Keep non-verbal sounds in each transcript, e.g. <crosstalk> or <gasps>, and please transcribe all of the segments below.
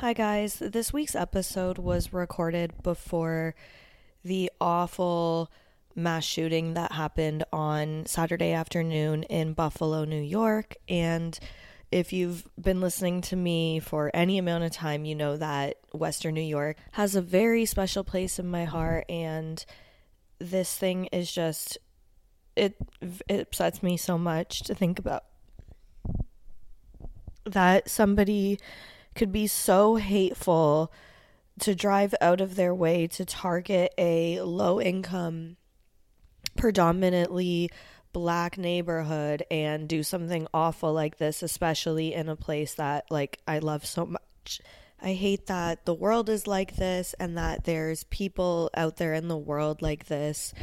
Hi, guys. This week's episode was recorded before the awful mass shooting that happened on Saturday afternoon in Buffalo, New York. And if you've been listening to me for any amount of time, you know that Western New York has a very special place in my heart. And this thing is just, it, it upsets me so much to think about that somebody could be so hateful to drive out of their way to target a low income, predominantly black neighborhood and do something awful like this, especially in a place that like I love so much. I hate that the world is like this and that there's people out there in the world like this.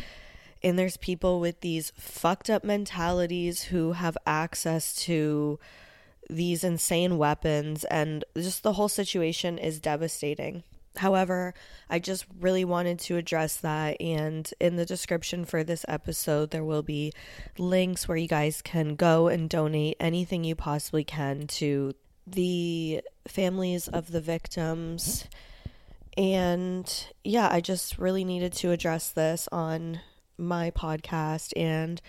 And there's people with these fucked up mentalities who have access to these insane weapons, and just the whole situation is devastating. However, I just really wanted to address that. And in the description for this episode, there will be links where you guys can go and donate anything you possibly can to the families of the victims. And yeah, I just really needed to address this on my podcast. And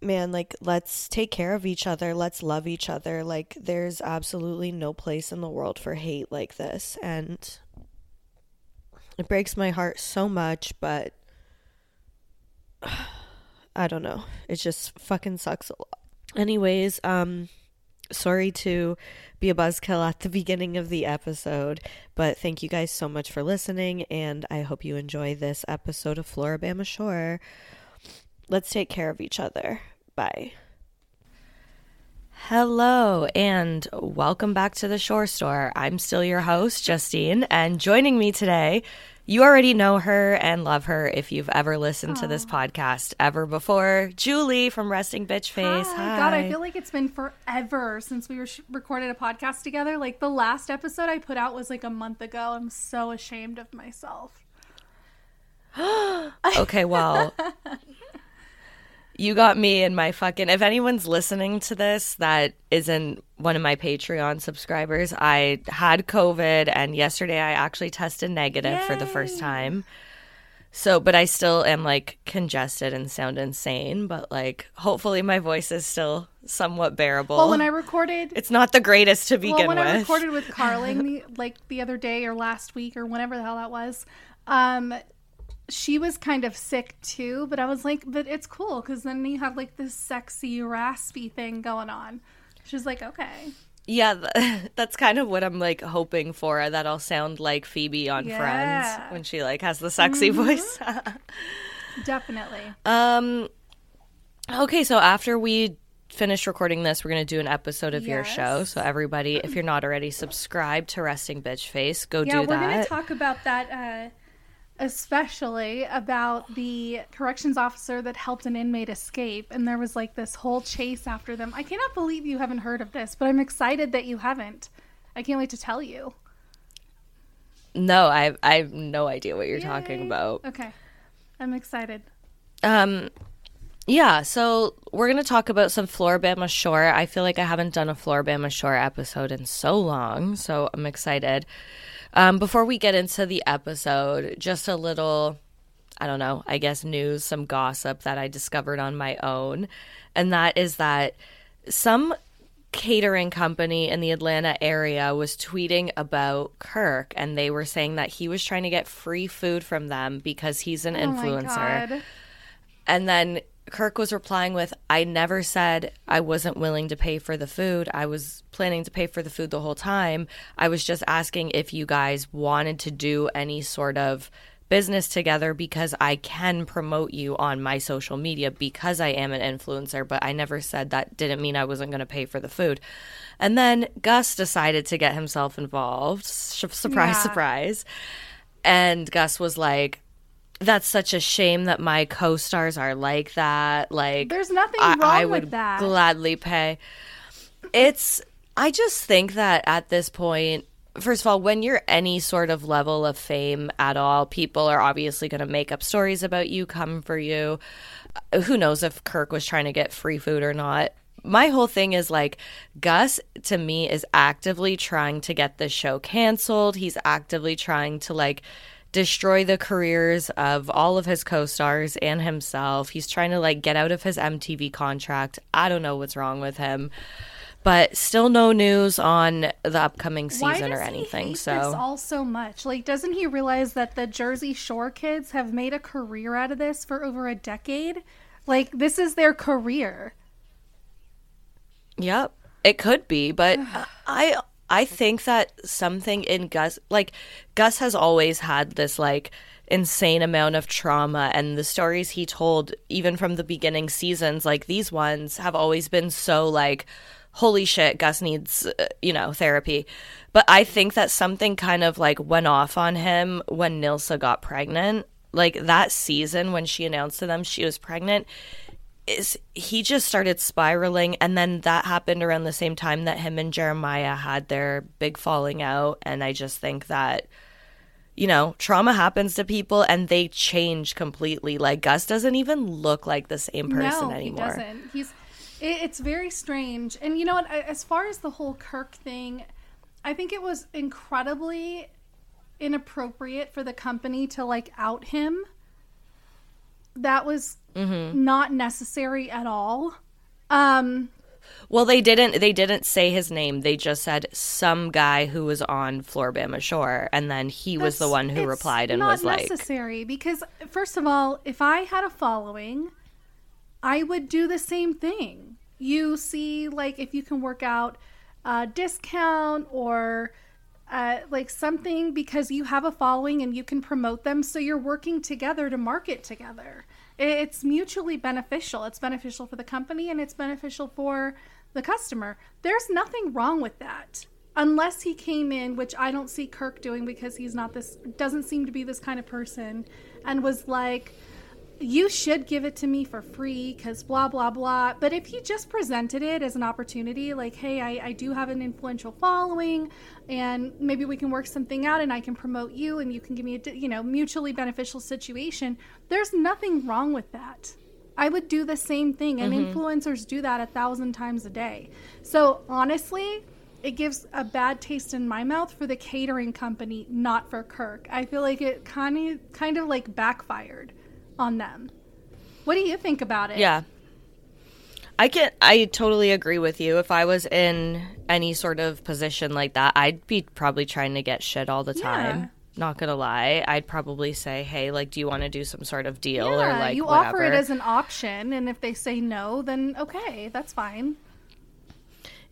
man, like, let's take care of each other. Let's love each other. Like, there's absolutely no place in the world for hate like this. And it breaks my heart so much, but <sighs> I don't know. It just fucking sucks a lot. Anyways, um, sorry to be a buzzkill at the beginning of the episode, but thank you guys so much for listening, and I hope you enjoy this episode of Floribama Shore. Let's take care of each other. Bye. Hello, and welcome back to the Shore Store. I'm still your host, Justine, and joining me today, you already know her and love her if you've ever listened Aww. to this podcast ever before. Julie from Resting Bitch Face. Hi. Hi. God, I feel like it's been forever since we sh- recorded a podcast together. Like the last episode I put out was like a month ago. I'm so ashamed of myself. <gasps> okay, well, <laughs> you got me and my fucking. If anyone's listening to this that isn't one of my Patreon subscribers, I had COVID, and yesterday I actually tested negative Yay. for the first time. So, but I still am like congested and sound insane, but like hopefully my voice is still somewhat bearable. Well, when I recorded, it's not the greatest to begin well, when with. I recorded with Carling <laughs> the, like the other day or last week or whenever the hell that was, um, she was kind of sick too, but I was like, but it's cool because then you have like this sexy, raspy thing going on. She's like, okay. Yeah, <laughs> that's kind of what I'm like hoping for. That I'll sound like Phoebe on yeah. Friends when she like has the sexy mm-hmm. voice. <laughs> Definitely. Um. Okay, so after we finish recording this, we're going to do an episode of yes. your show. So, everybody, if <clears throat> you're not already subscribed to Resting Bitch Face, go yeah, do that. Yeah, we're going to talk about that uh, especially about the corrections officer that helped an inmate escape and there was like this whole chase after them. I cannot believe you haven't heard of this, but I'm excited that you haven't. I can't wait to tell you. No, I I have no idea what you're Yay. talking about. Okay. I'm excited. Um yeah, so we're going to talk about some Floribama Shore. I feel like I haven't done a Floribama Shore episode in so long, so I'm excited. Um, before we get into the episode, just a little, I don't know, I guess news, some gossip that I discovered on my own. And that is that some catering company in the Atlanta area was tweeting about Kirk and they were saying that he was trying to get free food from them because he's an oh influencer. And then Kirk was replying with, I never said I wasn't willing to pay for the food. I was planning to pay for the food the whole time. I was just asking if you guys wanted to do any sort of business together because I can promote you on my social media because I am an influencer, but I never said that didn't mean I wasn't going to pay for the food. And then Gus decided to get himself involved. Surprise, yeah. surprise. And Gus was like, that's such a shame that my co-stars are like that. Like, there's nothing wrong I, I would with that. Gladly pay. It's. I just think that at this point, first of all, when you're any sort of level of fame at all, people are obviously going to make up stories about you, come for you. Uh, who knows if Kirk was trying to get free food or not? my whole thing is like Gus to me is actively trying to get this show canceled. He's actively trying to like destroy the careers of all of his co-stars and himself. He's trying to like get out of his MTV contract. I don't know what's wrong with him. But still no news on the upcoming season or anything. so all so much? Like, doesn't he realize that the Jersey Shore kids have made a career out of this for over a decade? Like, this is their career. Yep, it could be, but I I think that something in Gus like Gus has always had this like insane amount of trauma and the stories he told even from the beginning seasons like these ones have always been so like holy shit Gus needs uh, you know therapy. But I think that something kind of like went off on him when Nilsa got pregnant. Like that season when she announced to them she was pregnant, is he just started spiraling and then that happened around the same time that him and Jeremiah had their big falling out and I just think that you know trauma happens to people and they change completely like Gus doesn't even look like the same person no, anymore he doesn't. He's. It, it's very strange. And you know what? As far as the whole Kirk thing, I think it was incredibly inappropriate for the company to like out him. That was Mm-hmm. not necessary at all. Um, well they didn't they didn't say his name they just said some guy who was on Floribama Shore and then he was the one who replied and was like necessary because first of all, if I had a following, I would do the same thing. You see, like if you can work out a discount or uh, like something because you have a following and you can promote them, so you're working together to market together. It's mutually beneficial. It's beneficial for the company and it's beneficial for the customer. There's nothing wrong with that unless he came in, which I don't see Kirk doing because he's not this, doesn't seem to be this kind of person, and was like, you should give it to me for free because blah, blah, blah. But if he just presented it as an opportunity, like, hey, I, I do have an influential following and maybe we can work something out and I can promote you and you can give me a, you know, mutually beneficial situation, there's nothing wrong with that. I would do the same thing, and mm-hmm. influencers do that a thousand times a day. So honestly, it gives a bad taste in my mouth for the catering company, not for Kirk. I feel like it kind of kind of like backfired on them. What do you think about it? Yeah. I can I totally agree with you. If I was in any sort of position like that, I'd be probably trying to get shit all the time. Yeah. Not gonna lie. I'd probably say, Hey, like, do you want to do some sort of deal or like you whatever. offer it as an option, and if they say no, then okay, that's fine.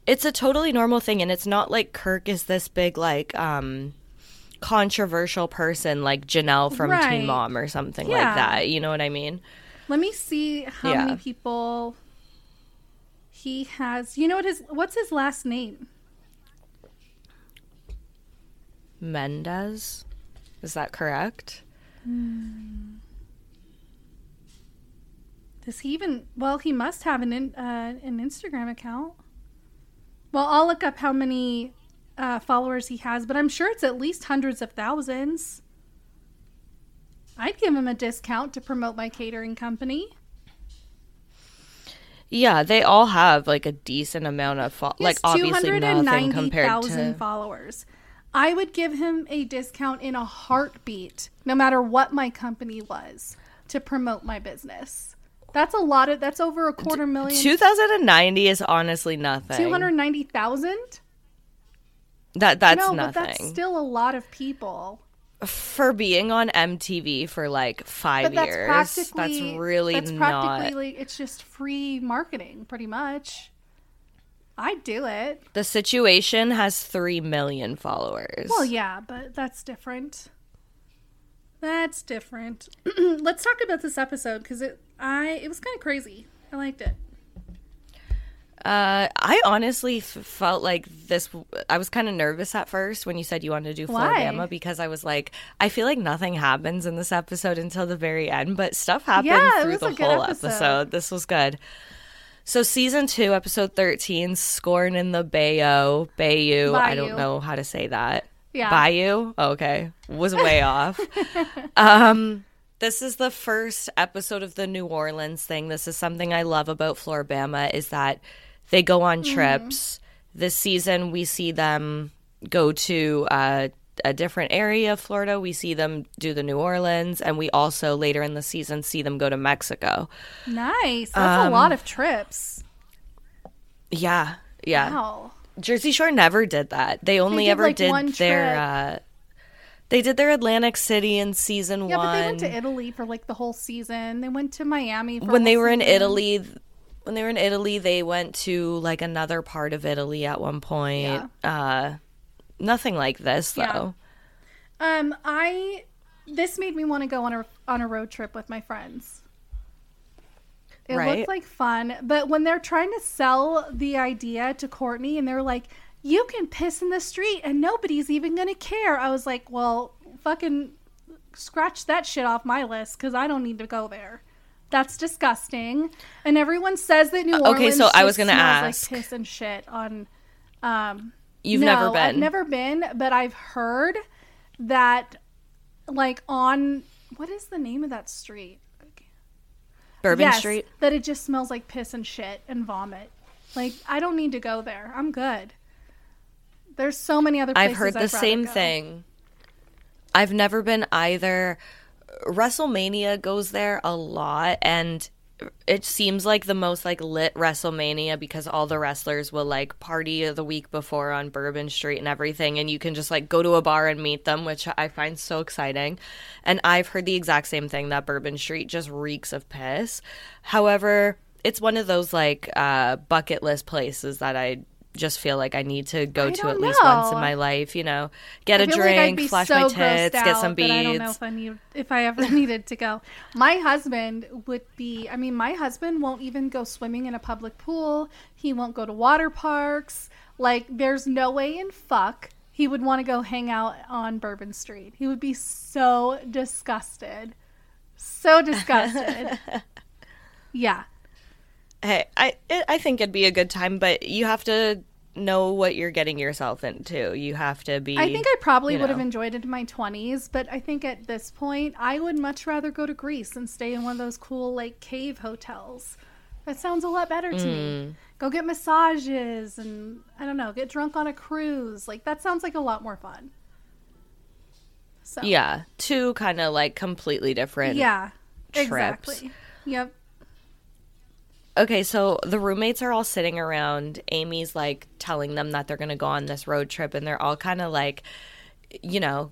it's a totally normal thing and it's not like Kirk is this big like um controversial person like Janelle from Right. Teen Mom or something Yeah. like that. You know what I mean? Let me see how Yeah. many people he has. You know what his what's his last name? Mendez. Is that correct? Does he even? Well, he must have an in, uh, an Instagram account. Well, I'll look up how many uh, followers he has, but I'm sure it's at least hundreds of thousands. I'd give him a discount to promote my catering company. Yeah, they all have like a decent amount of fo- like obviously nothing compared 290,000 to followers. I would give him a discount in a heartbeat, no matter what my company was, to promote my business. That's a lot of. That's over a quarter million. 2090 is honestly nothing. Two hundred ninety thousand. That that's No, nothing. but that's still a lot of people. for being on MTV for like 5 But that's years. practically that's really that's not like, it's just free marketing, pretty much. I'd do it. The situation has 3 million followers. Well, yeah, but that's different. That's different. <clears throat> Let's talk about this episode because it I it was kind of crazy. I liked it. Uh, I honestly f- felt like this. I was kind of nervous at first when you said you wanted to do Why? Floribama because I was like, I feel like nothing happens in this episode until the very end, but stuff happened Yeah, through the whole episode. episode. This was good. So season two, episode thirteen, scorn in the Bayou. Bayou. I don't know how to say that. Yeah. Bayou. Okay, was way <laughs> off. <laughs> Um, this is the first episode of the New Orleans thing. This is something I love about Floribama is that They go on trips. This season, we see them go to uh, a different area of Florida. We see them do the New Orleans, and we also later in the season see them go to Mexico. Nice. That's a lot of trips. Yeah, yeah. Wow. Jersey Shore never did that. They only did, ever like, did their. Uh, they did their Atlantic City in season Yeah, one. Yeah, but they went to Italy for like the whole season. They went to Miami for when they were in. Italy. When they were in Italy, they went to like another part of Italy at one point. Uh, nothing like this Yeah. though. Um, I this made me want to go on a on a road trip with my friends. It Right. looked like fun, but when they're trying to sell the idea to Kortni and they're like, "You can piss in the street and nobody's even gonna care," I was like, "Well, fucking scratch that shit off my list because I don't need to go there." That's disgusting. And everyone says that New Uh, okay, Orleans. so I was gonna smells ask. like piss and shit on. Um, You've no, never been. I've never been, but I've heard that, like on what is the name of that street? Bourbon yes, Street. That it just smells like piss and shit and vomit. Like I don't need to go there. I'm good. There's so many other. places I've heard the I'd same thing. I've never been either. WrestleMania goes there a lot, and it seems like the most like lit WrestleMania because all the wrestlers will like party the week before on Bourbon Street and everything, and you can just like go to a bar and meet them, which I find so exciting. And I've heard the exact same thing that Bourbon Street just reeks of piss. However, it's one of those like uh, bucket list places that I just feel like I need to go I to at least once in my life. You know, get I a like drink, be flash so my tits, get some that I don't know if I need if I ever <laughs> needed to go. My husband would be. I mean, my husband won't even go swimming in a public pool. He won't go to water parks. Like, there's no way in fuck he would want to go hang out on Bourbon Street. He would be so disgusted, so <laughs> disgusted. yeah, Hey, I it, I think it'd be a good time, but you have to know what you're getting yourself into. You have to be. I think I probably you would have enjoyed it in my 20s, but I think at this point, I would much rather go to Greece and stay in one of those cool, like, cave hotels. That sounds a lot better to Mm. me. Go get massages and, I don't know, get drunk on a cruise. Like, that sounds like a lot more fun. So, Yeah, two kind of like completely different. Yeah, trips. exactly. Yep. Okay, so the roommates are all sitting around. Aimee's like telling them that they're going to go on this road trip and they're all kind of like you know,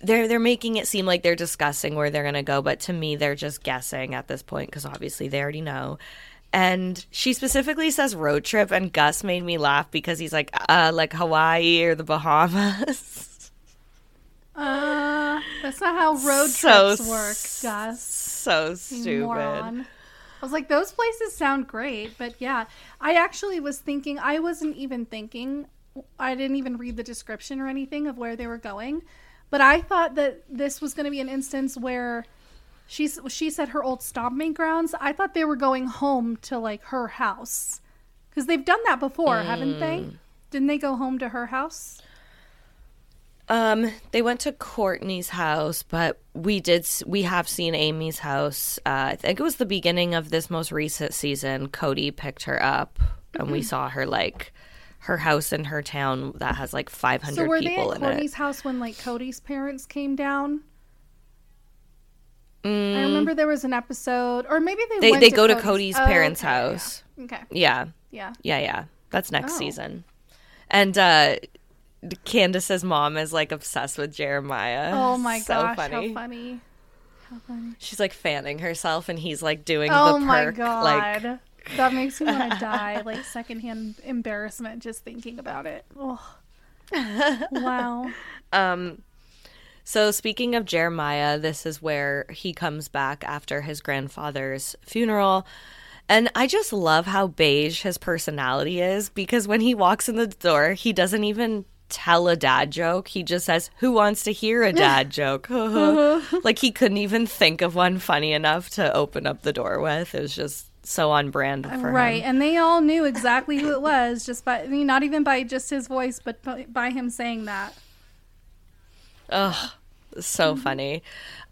they're they're making it seem like they're discussing where they're going to go, but to me they're just guessing at this point cuz obviously they already know. And she specifically says road trip and Gus made me laugh because he's like uh like Hawaii or the Bahamas. <laughs> Uh, that's not how road So trips work, Gus. so stupid. I was like, those places sound great, but yeah, I actually was thinking. I wasn't even thinking. I didn't even read the description or anything of where they were going, but I thought that this was going to be an instance where she's she said her old stomping grounds. I thought they were going home to like her house because they've done that before, haven't they? Mm. Didn't they go home to her house? Um, they went to Kortni's house, but we did we have seen Aimee's house. Uh, I think it was the beginning of this most recent season. Codi picked her up, and Mm-hmm. we saw her like her house in her town that has like five So hundred were they people at in Kortni's it. house when like Codi's parents came down? Mm, I remember there was an episode, or maybe they they went they to go to Codi's, Codi's Oh, parents' okay, house. Yeah. Okay, Yeah, yeah. yeah, yeah. That's next Oh. season, and uh, Candace's mom is like obsessed with Jeremiah. Oh my so gosh, funny. how funny! How funny! She's like fanning herself, and he's like doing Oh the my god, like that makes me want to <laughs> die. Like secondhand embarrassment just thinking about it. Oh. <laughs> wow. Um, so speaking of Jeremiah, this is where he comes back after his grandfather's funeral. And I just love how beige his personality is because when he walks in the door, he doesn't even tell a dad joke. He just says, Who wants to hear a dad <laughs> joke? <laughs> like he couldn't even think of one funny enough to open up the door with. It was just so on brand for Right, him. and they all knew exactly who it was just by I mean, not even by just his voice, but by, by him saying that. Ugh, so funny.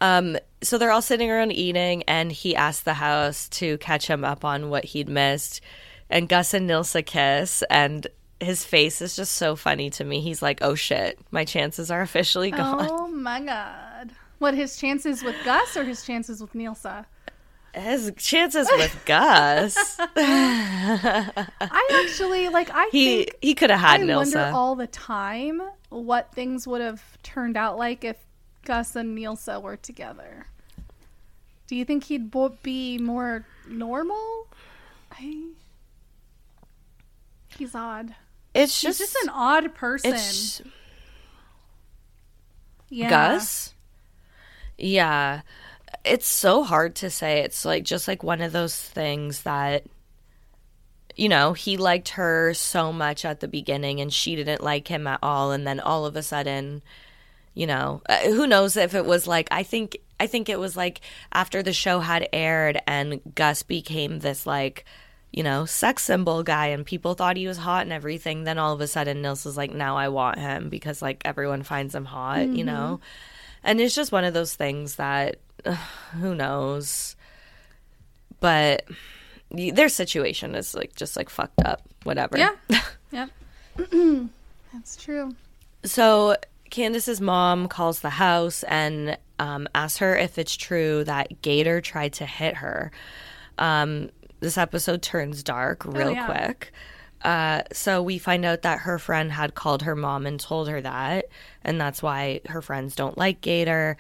Um, so they're all sitting around eating, and he asked the house to catch him up on what he'd missed. and Gus and Nilsa kiss, and his face is just so funny to me. He's like, "Oh shit, my chances are <laughs> officially oh, gone." Oh my god. What his chances with Gus or his chances with Nilsa? His chances with <laughs> Gus. I actually like. I he think he could have had I wonder all the time what things would have turned out like if Gus and Nilsa were together. Do you think he'd bo- be more normal? I... He's odd. It's just, just an odd person. it's yeah. Gus. Yeah, it's so hard to say. It's like just like one of those things that you know, he liked her so much at the beginning and she didn't like him at all and then all of a sudden, you know, uh, who knows if it was like I think I think it was like after the show had aired and Gus became this like you know, sex symbol guy and people thought he was hot and everything. Then all of a sudden Nils is like, now I want him because like everyone finds him hot, you know? And it's just one of those things that ugh, who knows. But their situation is like just like fucked up, whatever. Yeah. <laughs> Yep. <clears throat> That's true. So Candace's mom calls the house and um, asks her if it's true that Gator tried to hit her. Um, this episode turns dark real yeah. quick. Uh, so we find out that her friend had called her mom and told her that, and that's why her friends don't like Gator.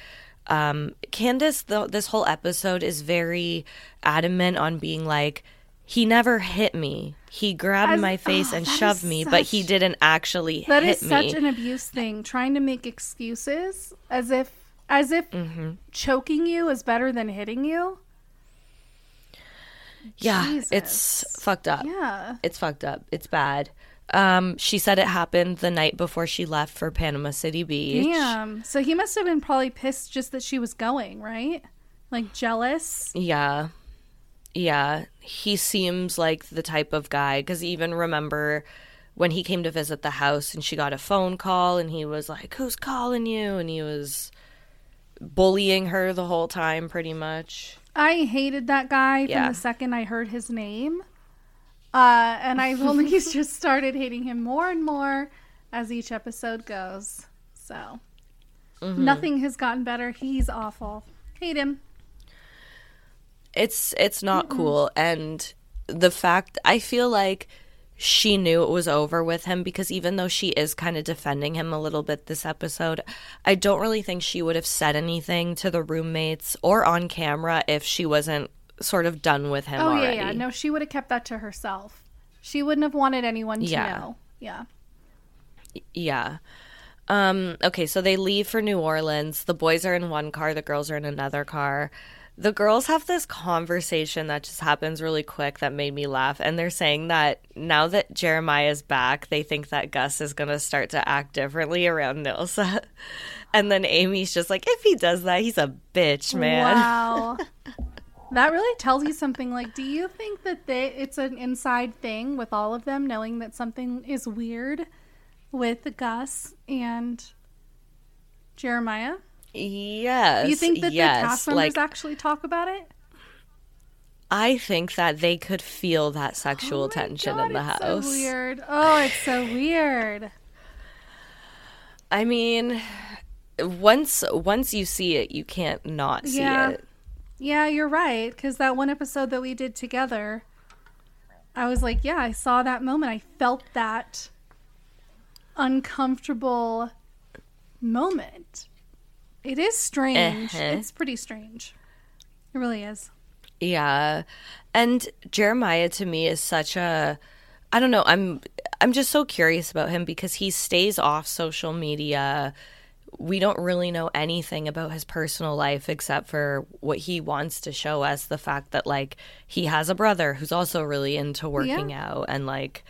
Um, Candace, though, this whole episode is very adamant on being like, he never hit me. He grabbed As- my <sighs> face oh, and shoved me, but he didn't actually That is such me. an abuse thing, trying to make excuses as if as if Mm-hmm. choking you is better than hitting you. Yeah, Jesus. it's fucked up. Yeah. It's fucked up. It's bad. Um, she said it happened the night before she left for Panama City Beach. Damn. So he must have been probably pissed just that she was going, right? Like jealous. Yeah. Yeah. He seems like the type of guy because even remember when he came to visit the house and she got a phone call and he was like, Who's calling you? And he was bullying her the whole time, pretty much. I hated that guy Yeah. from the second I heard his name. Uh, and I've only <laughs> just started hating him more and more as each episode goes. So Mm-hmm. nothing has gotten better. He's awful. Hate him. it's it's not cool and the fact i feel like she knew it was over with him because even though she is kind of defending him a little bit this episode i don't really think she would have said anything to the roommates or on camera if she wasn't sort of done with him Oh already yeah, yeah. No, she would have kept that to herself. She wouldn't have wanted anyone to Yeah. know. Yeah. Yeah. Um, okay, so they leave for New Orleans. The boys are in one car, the girls are in another car. The girls have this conversation that just happens really quick that made me laugh. And they're saying that now that Jeremiah's back, they think that Gus is going to start to act differently around Nilsa. <laughs> And then Aimee's just like, if he does that, he's a bitch, man. Wow. <laughs> that really tells you something. Like, do you think that they it's an inside thing with all of them knowing that something is weird with Gus and Jeremiah? Yes. You think that yes. the cast members like, actually talk about it? I think that they could feel that sexual Oh tension God, in the it's house. So weird. Oh, it's so weird. I mean, once once you see it, you can't not see Yeah. it. Yeah, you're right. Because that one episode that we did together, I was like, yeah, I saw that moment. I felt that uncomfortable moment. It is strange. Uh-huh. It's pretty strange. It really is. Yeah. And Jeremiah to me is such a I don't know, I'm I'm just so curious about him because he stays off social media. We don't really know anything about his personal life except for what he wants to show us the fact that like he has a brother who's also really into working out and like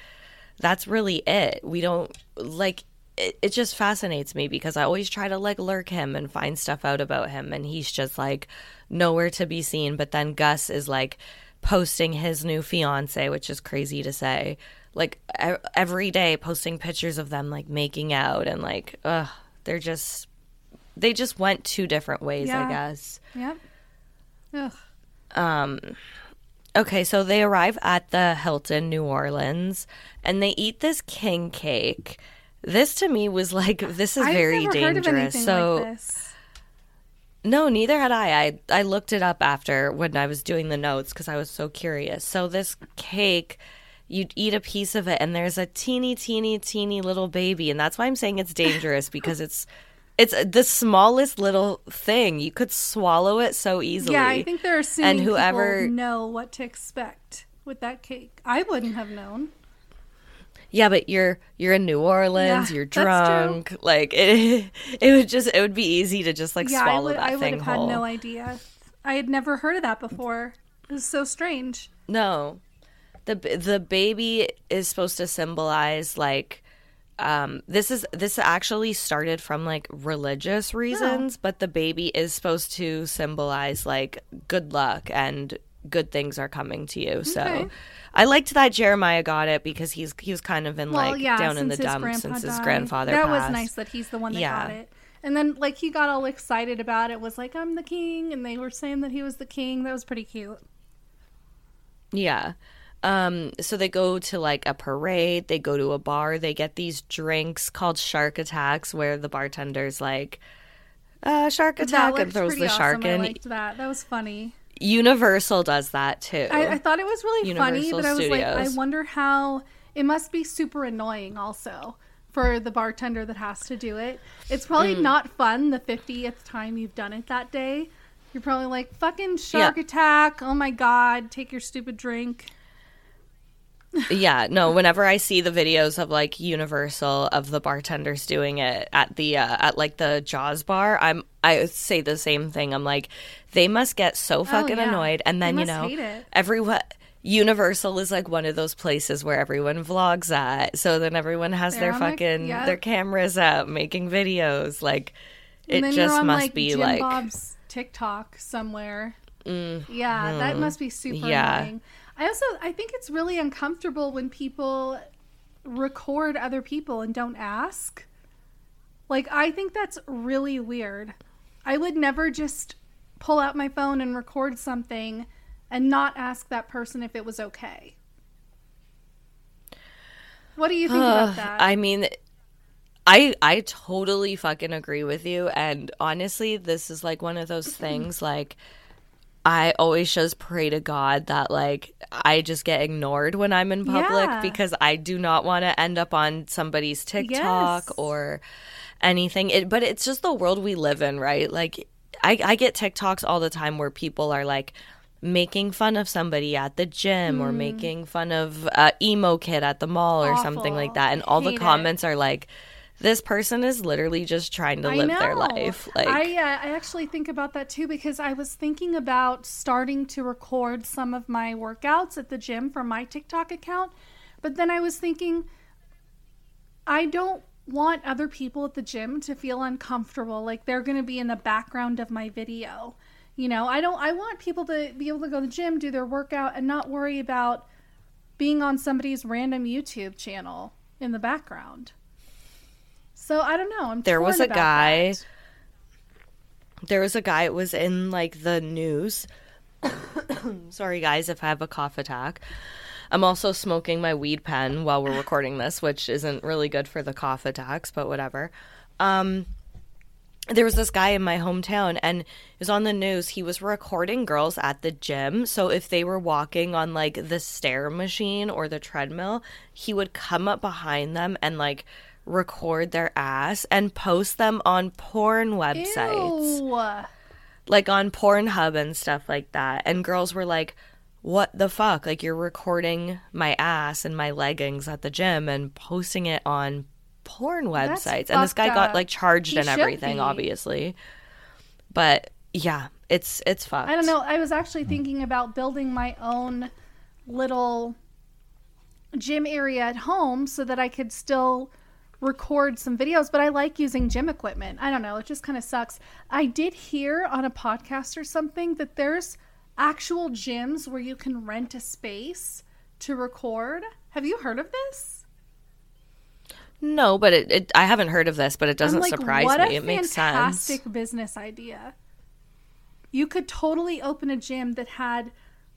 that's really it. We don't like it, it just fascinates me because I always try to like lurk him and find stuff out about him and he's just like nowhere to be seen but then Gus is like posting his new fiance which is crazy to say like every day posting pictures of them like making out and like ugh they're just they just went two different ways Yeah. I guess Yep. Ugh. Um. Okay, so they arrive at the Hilton, New Orleans, and they eat this king cake. This to me was like this is I've very dangerous. heard of anything so like no, neither had I. I I looked it up after when I was doing the notes because I was so curious. So this cake, you'd eat a piece of it, and there's a teeny, teeny, teeny little baby, and that's why I'm saying it's dangerous <laughs> because it's it's the smallest little thing. You could swallow it so easily. Yeah, I think they're assuming And whoever- people know what to expect with that cake. I wouldn't have known. Yeah, but you're you're in New Orleans. Yeah, you're drunk. Like <laughs> it, it would just it would be easy to just like yeah, I swallow would. that I thing have had no idea. I had never heard of that before. It was so strange. No, the the baby is supposed to symbolize like um this is this actually started from like religious reasons, but the baby is supposed to symbolize like good luck and good things are coming to you. Okay. So I liked that Jeremiah got it because he's he was kind of in Well, like yeah, down in the dumps since his died. grandfather That passed. was nice that he's the one that Yeah. got it. And then, like, he got all excited about it. Was like, "I'm the king," and they were saying that he was the king. That was pretty cute. Yeah. Um, so they go to like a parade, they go to a bar, they get these drinks called shark attacks where the bartender's like, uh, shark attack and throws the shark awesome. I in. liked that. That was funny. Universal does that too. I, I thought it was really funny, Universal but I was like, I wonder how it must be super annoying also for the bartender that has to do it. It's probably Mm. not fun the 50th time you've done it that day. You're probably like, fucking shark Yeah. attack. Oh my God. Take your stupid drink. Yeah, no, whenever I see the videos of like Universal of the bartenders doing it at the uh, at like the Jaws bar, I'm I say the same thing. I'm like they must get so fucking Oh, yeah. annoyed and then you know everyone Universal is like one of those places where everyone vlogs at. So then everyone has They're their fucking yeah. their cameras out making videos. Like it just on must like be Jim like Bob's TikTok somewhere. Yeah, that must be super Mm-hmm. Yeah. annoying. I also I think it's really uncomfortable when people record other people and don't ask. Like I think that's really weird. I would never just pull out my phone and record something and not ask that person if it was okay. What do you think about that? I mean, I I totally fucking agree with you. And honestly, this is like one of those <clears throat> things. Like, I always just pray to God that like I just get ignored when I'm in public Yeah. because I do not want to end up on somebody's TikTok Yes. or anything. It, but it's just the world we live in, right? Like, I I get TikToks all the time where people are like making fun of somebody at the gym Hmm. or making fun of uh, emo kid at the mall or something like that and all the Hate it. comments are like this person is literally just trying to live their life like I, uh, I actually think about that too because I was thinking about starting to record some of my workouts at the gym from my TikTok account, but then I was thinking I don't want other people at the gym to feel uncomfortable like they're going to be in the background of my video. You know, I don't I want people to be able to go to the gym, do their workout and not worry about being on somebody's random YouTube channel in the background. So I don't know. I'm There was a guy- that. there was a guy it was in like the news. <coughs> Sorry guys if i have a cough attack. I'm also smoking my weed pen while we're recording this which isn't really good for the cough attacks but whatever. Um there was this guy in my hometown and it was on the news. He was recording girls at the gym. So if they were walking on like the stair machine or the treadmill he would come up behind them and like record their ass and post them on porn websites Ew. like on Pornhub and stuff like that. And girls were like, "What the fuck? Like you're recording my ass and my leggings at the gym and posting it on porn That's websites." And this guy fucked got like charged He and everything, be. obviously. But yeah, it's it's fucked. I don't know. I was actually thinking about building my own little gym area at home so that I could still record some videos, but I like using gym equipment. I don't know. It just kind of sucks. I did hear on a podcast or something that there's actual gyms where you can rent a space to record. Have you heard of this? No, but it, it I haven't heard of this, but it doesn't like, surprise me. It makes sense. It's a fantastic business idea. You could totally open a gym that had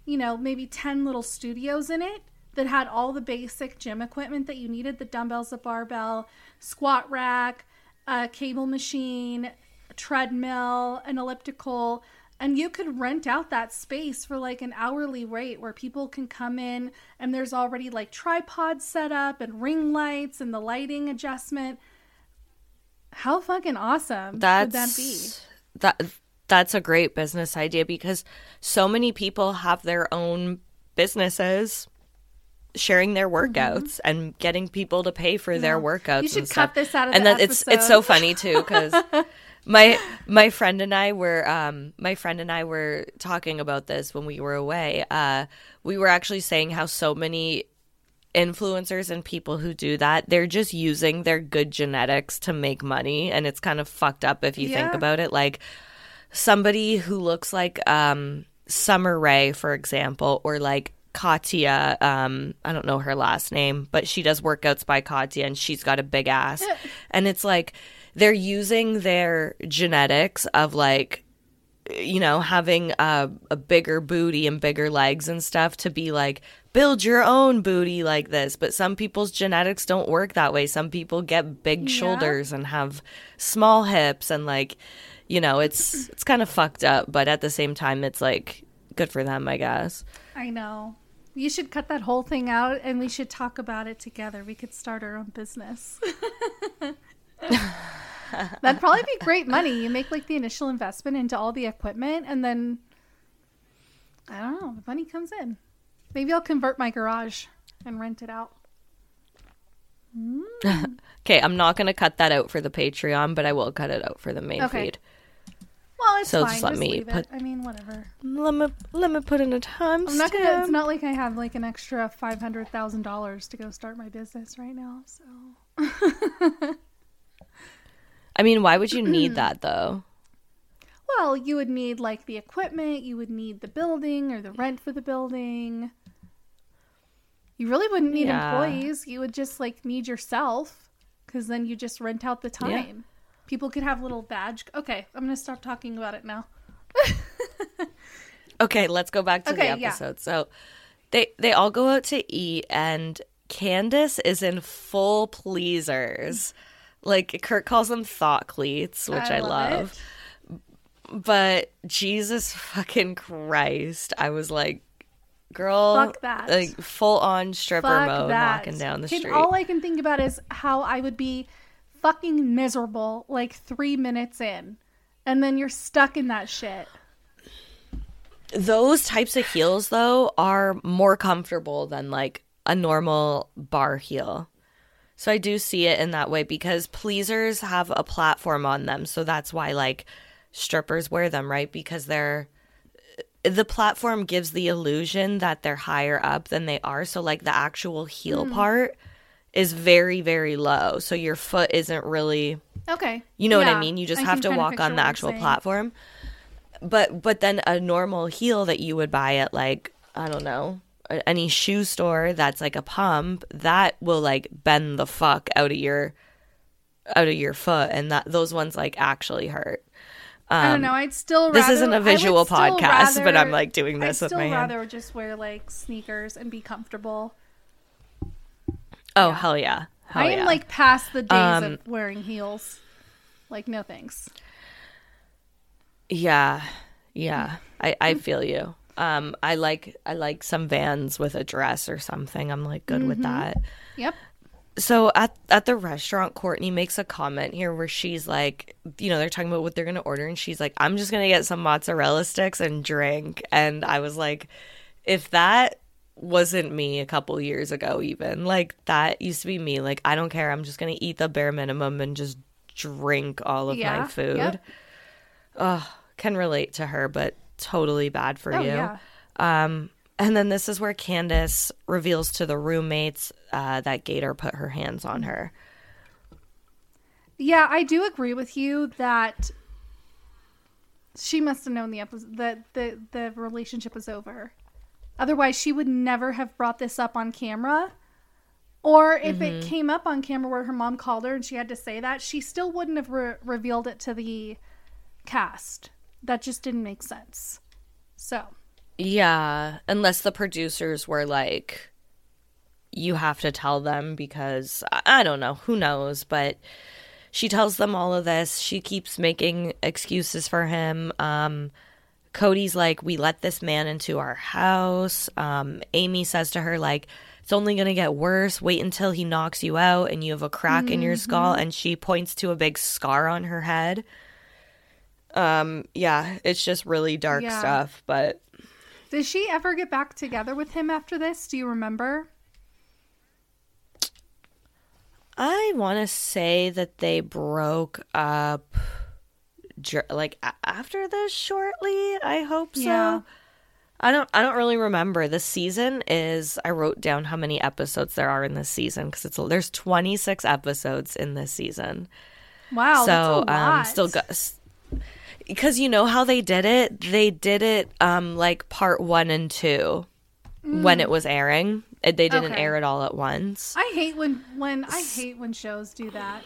you know, maybe 10 little studios in it that had all the basic gym equipment that you needed the dumbbells, the barbell, squat rack, a cable machine, a treadmill, an elliptical. And you could rent out that space for like an hourly rate where people can come in and there's already like tripods set up and ring lights and the lighting adjustment. How fucking awesome That's would that be? that that's a great business idea because so many people have their own businesses sharing their workouts and getting people to pay for their workouts Mm-hmm. You should and stuff. cut this out of and the then it's it's so funny too because <laughs> my my friend and I were um my friend and I were talking about this when we were away. Uh we were actually saying how so many influencers and people who do that, they're just using their good genetics to make money and it's kind of fucked up if you think about it. Like somebody who looks like um Summer Rae, for example, or like Katya, um, I don't know her last name, but she does workouts by Katya and she's got a big ass. and it's like they're using their genetics of like you know, having a, a bigger booty and bigger legs and stuff to be like, build your own booty like this. But some people's genetics don't work that way. Some people get big Yeah. shoulders and have small hips and like, you know, it's it's kind of fucked up. But at the same time, it's like good for them, I guess. I know. You should cut that whole thing out and we should talk about it together. We could start our own business. <laughs> That'd probably be great money. You make like the initial investment into all the equipment and then I don't know, the money comes in. Maybe I'll convert my garage and rent it out. Hmm. <laughs> Okay, I'm not gonna cut that out for the Patreon, but I will cut it out for the main Okay. feed. Well, it's So fine. just Just me put- it. I mean, whatever. Let me let me put in a time. I'm not gonna. It's not like I have like an extra five hundred thousand dollars to go start my business right now. So <laughs> I mean, why would you need <clears throat> that though? Well, you would need like the equipment, you would need the building or the rent for the building. You really wouldn't need Yeah. employees. You would just like need yourself because then you just rent out the Yeah. People could have little badge. Okay, I'm going to stop talking about it now. <laughs> Okay, let's go back to Okay, the yeah. episode. So they they all go out to eat and Candace is in full pleasers. Like Kirk calls them thought cleats, which I, I love love. But Jesus fucking Christ. I was like, girl Fuck that. like full on stripper Fuck mode that. walking down the street. All I can think about is how I would be fucking miserable like three minutes in. And then you're stuck in that shit. Those types of heels though are more comfortable than like a normal bar heel. So I do see it in that way because pleasers have a platform on them. So that's why like strippers wear them, right? Because they're the platform gives the illusion that they're higher up than they are. So like the actual heel hmm. part is very very low. So your foot isn't really Okay. you know what I mean? You just I have to walk on the actual platform. But but then a normal heel that you would buy at like I don't know any shoe store that's like a pump that will like bend the fuck out of your out of your foot and that those ones like actually hurt. I don't know. I'd still Um, this isn't a visual still podcast, but I'm, like, doing this I'd with still my hand. rather just wear like sneakers and be comfortable. Oh hell yeah. Hell I am yeah. like past the days Um, of wearing heels. Like no thanks. Yeah. Yeah. I, I feel you. Um I like I like some vans with a dress or something. I'm like good with Mm-hmm. that. Yep. So at at the restaurant, Kortni makes a comment here where she's like, you know, they're talking about what they're gonna order, and she's like, I'm just gonna get some mozzarella sticks and drink. And I was like, if that wasn't me a couple years ago, even like that used to be me. Like I don't care. I'm just gonna eat the bare minimum and just drink all of Yeah, my food. yep. Oh, can relate to her, but totally bad for Oh, you. yeah. Um, and then this is where Candace reveals to the roommates uh, that Gator put her hands on her. Yeah, I do agree with you that she must have known the episode that the the relationship was over. Otherwise, she would never have brought this up on camera. Or if Mm-hmm. it came up on camera where her mom called her and she had to say that, she still wouldn't have re- revealed it to the cast. That just didn't make sense. So, Yeah, unless the producers were like, you have to tell them because I, I don't know, who knows, but she tells them all of this. She keeps making excuses for him. Um, Codi's like, we let this man into our house. Um, Aimee says to her, like, it's only going to get worse. Wait until he knocks you out and you have a crack in your skull. And she points to a big scar on her head. Um, yeah, it's just really dark Yeah. stuff, but Did she ever get back together with him after this? Do you remember? I want to say that they broke up like after this shortly. I hope so. Yeah. I don't I don't really remember. The season is I wrote down how many episodes there are in this season cuz it's there's 26 episodes in this season. Wow. so that's a lot. um still got because you know how they did it? They did it um like part 1 and 2 when it was airing. They didn't Mm. Okay. air it all at once. I hate when when I hate when shows do that.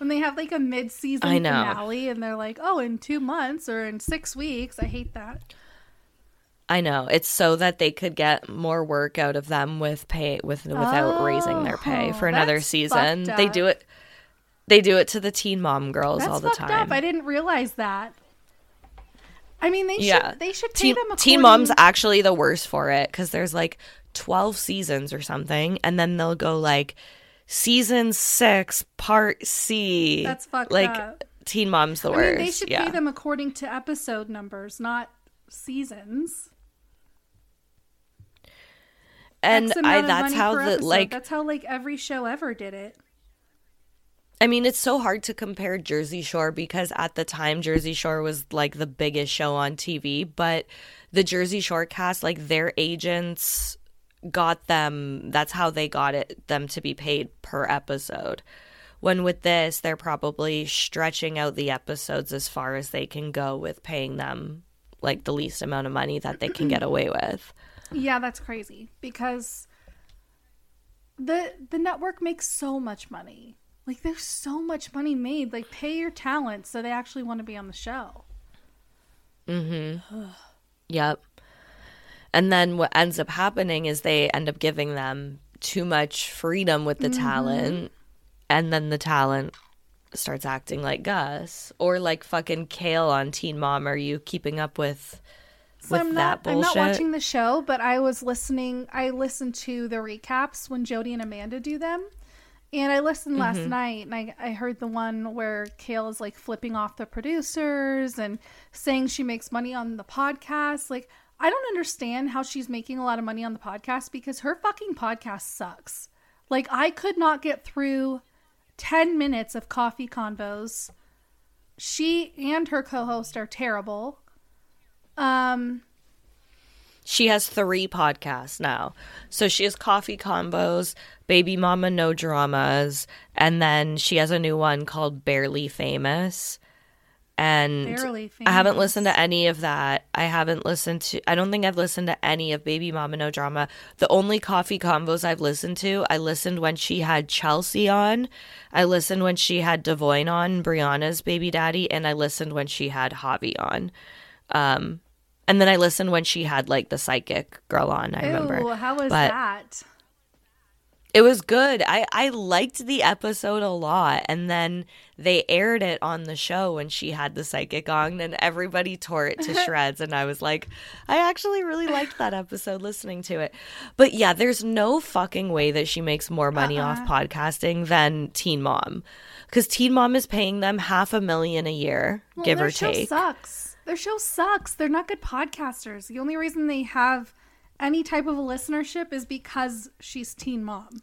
When they have like a mid-season I know. finale and they're like, "Oh, in 2 months or in 6 weeks." I hate that. I know. It's so that they could get more work out of them with pay with without raising their pay Oh, for another season. They do it they do it to the teen mom girls That's all the fucked time. up. I didn't realize that. I mean, they yeah. should they should pay teen, them according teen mom's actually the worst for it cuz there's like 12 seasons or something and then they'll go like season 6 part C. That's fucked like up. teen mom's the I worst. mean, they should yeah. pay them according to episode numbers, not seasons. and I that's how the episode. like that's how like every show ever did it. I mean, it's so hard to compare Jersey Shore because at the time Jersey Shore was like the biggest show on TV, but the Jersey Shore cast, like their agents got them that's how they got it them to be paid per episode. When with this, they're probably stretching out the episodes as far as they can go with paying them like the least amount of money that they can get away <clears throat> with. Yeah, that's crazy because the the network makes so much money. Like there's so much money made. Like pay your talent so they actually want to be on the show. mm-hmm <sighs> Yep. And then what ends up happening is they end up giving them too much freedom with the Mm-hmm. talent. And then the talent starts acting like Gus or like fucking Kail on Teen Mom. Are you keeping up with So with I'm that not I'm not watching the show, but I was listening I listened to the recaps when Jody and Amanda do them. And I listened last Mm-hmm. night and I, I heard the one where Kail is like flipping off the producers and saying she makes money on the podcast. Like, I don't understand how she's making a lot of money on the podcast because her fucking podcast sucks. Like, I could not get through 10 minutes of coffee convos. She and her co host are terrible. Um, She has three podcasts now. So she has Coffee Convos, Baby Mama No Dramas, and then she has a new one called Barely Famous. And I haven't listened to any of that. I haven't listened to I don't think I've listened to any of Baby Mama No Drama. The only Coffee Convos I've listened to, I listened when she had Chelsea on. I listened when she had Devoin on, Briana's baby daddy, and I listened when she had Javi on. Um and then I listened when she had like the psychic girl on, I remember. ew, how was But that? It was good. I I liked the episode a lot and then they aired it on the show when she had the psychic on and everybody tore it to <laughs> shreds and I was like, I actually really liked that episode listening to it. But yeah, there's no fucking way that she makes more money off uh-uh. podcasting than Teen Mom. Cuz Teen Mom is paying them half a million a year, Well, give their or show take. sucks. Their show sucks. They're not good podcasters. The only reason they have any type of a listenership is because she's teen mom.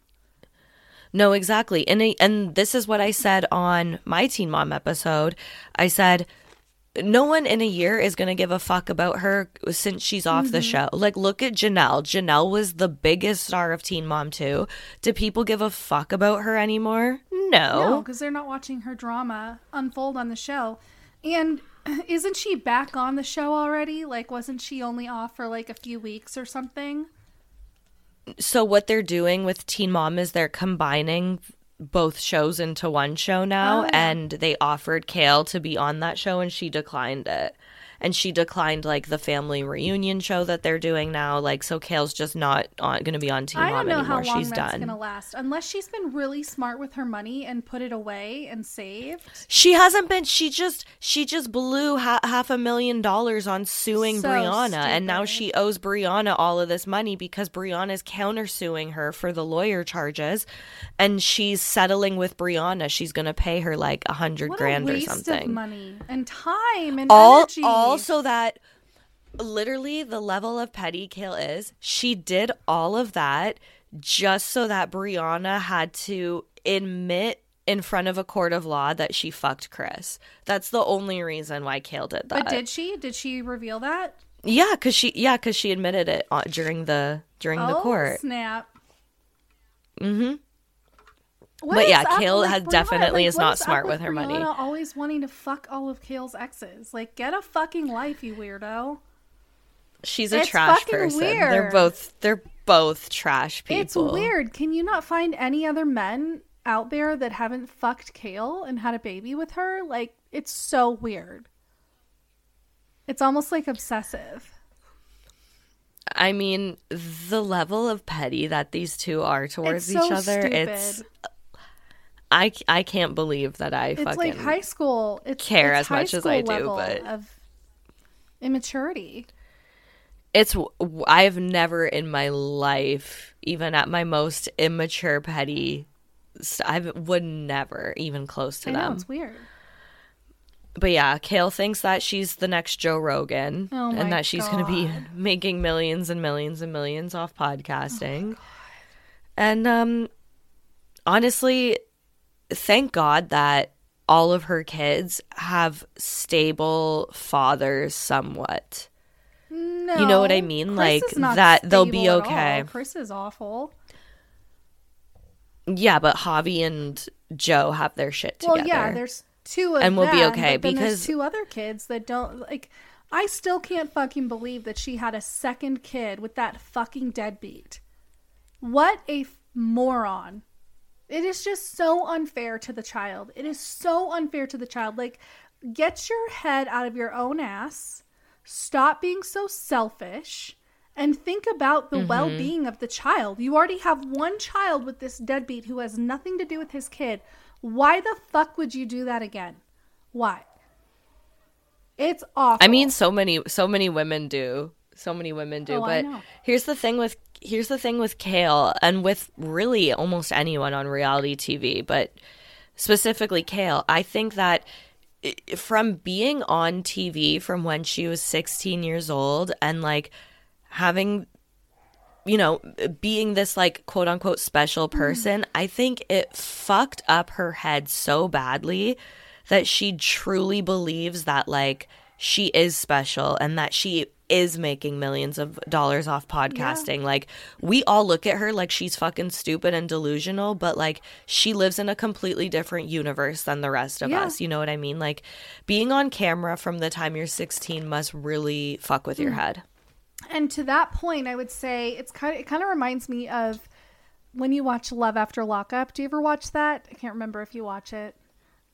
No, exactly. And and this is what I said on my Teen Mom episode. I said no one in a year is going to give a fuck about her since she's off the mm-hmm. show. Like look at Jenelle. Jenelle was the biggest star of Teen Mom 2. Do people give a fuck about her anymore? No, No. because they're not watching her drama unfold on the show. And <clears throat> isn't she back on the show already? Like, wasn't she only off for like a few weeks or something? So what they're doing with Teen Mom is they're combining both shows into one show now Oh, and they offered Kail to be on that show and she declined it. And she declined like the family reunion show that they're doing now. Like, so Kail's just not on, going to be on Teen I don't Mom know anymore. how long She's that's done. gonna last, unless she's been really smart with her money and put it away and saved. She hasn't been. She just she just blew ha- half a million dollars on suing So Briana, and now she owes Briana all of this money because Briana's countersuing her for the lawyer charges, and she's settling with Briana. She's gonna pay her like a hundred grand or something. money and time and all energy. all so that literally the level of petty Kail is she did all of that just so that Briana had to admit in front of a court of law that she fucked Chris. That's the only reason why Kail did that. But did she? Did she reveal that? yeah, cuz she yeah, cuz she admitted it uh, during the during the oh court. snap! Mhm. What But yeah, Kail like, has definitely like, is not up smart with her Briana money. Always wanting to fuck all of Kail's exes. Like, get a fucking life, you weirdo. She's a It's trash person. They're both they're both trash people. It's weird. Can you not find any other men out there that haven't fucked Kail and had a baby with her? Like, it's so weird. It's almost like obsessive. I mean, the level of petty that these two are towards so each other, stupid. it's I I can't believe that I It's fucking like high school. It's care it's as much as I do, but- of immaturity. it's I've never in my life, even at my most immature petty, I would never even close to I know them. it's weird. But yeah, Kail thinks that she's the next Joe Rogan Oh and that she's going to be <laughs> making millions and millions and millions off podcasting. and um honestly, thank God that all of her kids have stable fathers somewhat. No, You know what I mean? Chris Like, that they'll be okay. Chris is awful. Yeah, but Javi and Joe have their shit together. Well, yeah, there's two of them. And we'll be okay but then there's because- two other kids that don't like. I still can't fucking believe that she had a second kid with that fucking deadbeat. What a f- moron! It is just so unfair to the child. It is so unfair to the child. Like, get your head out of your own ass. Stop being so selfish and think about the mm-hmm. well being of the child. You already have one child with this deadbeat who has nothing to do with his kid. Why the fuck would you do that again? Why? It's awful. I mean, so many, so many women do. So many women do. Oh, but here's the thing with here's the thing with Kail and with really almost anyone on reality TV, but specifically Kail. I think that from being on TV from when she was 16 years old and like having you know, being this like quote unquote special mm-hmm. person, I think it fucked up her head so badly that she truly believes that like she is special and that she is making millions of dollars off podcasting. Like we all look at her like she's fucking stupid and delusional, but like she lives in a completely different universe than the rest of Yeah. us. You know what I mean? Like being on camera from the time you're 16 must really fuck with your mm. head. and to that point, I would say it's kind of it kind of reminds me of when you watch Love After Lockup. Do you ever watch that? I can't remember if you watch it.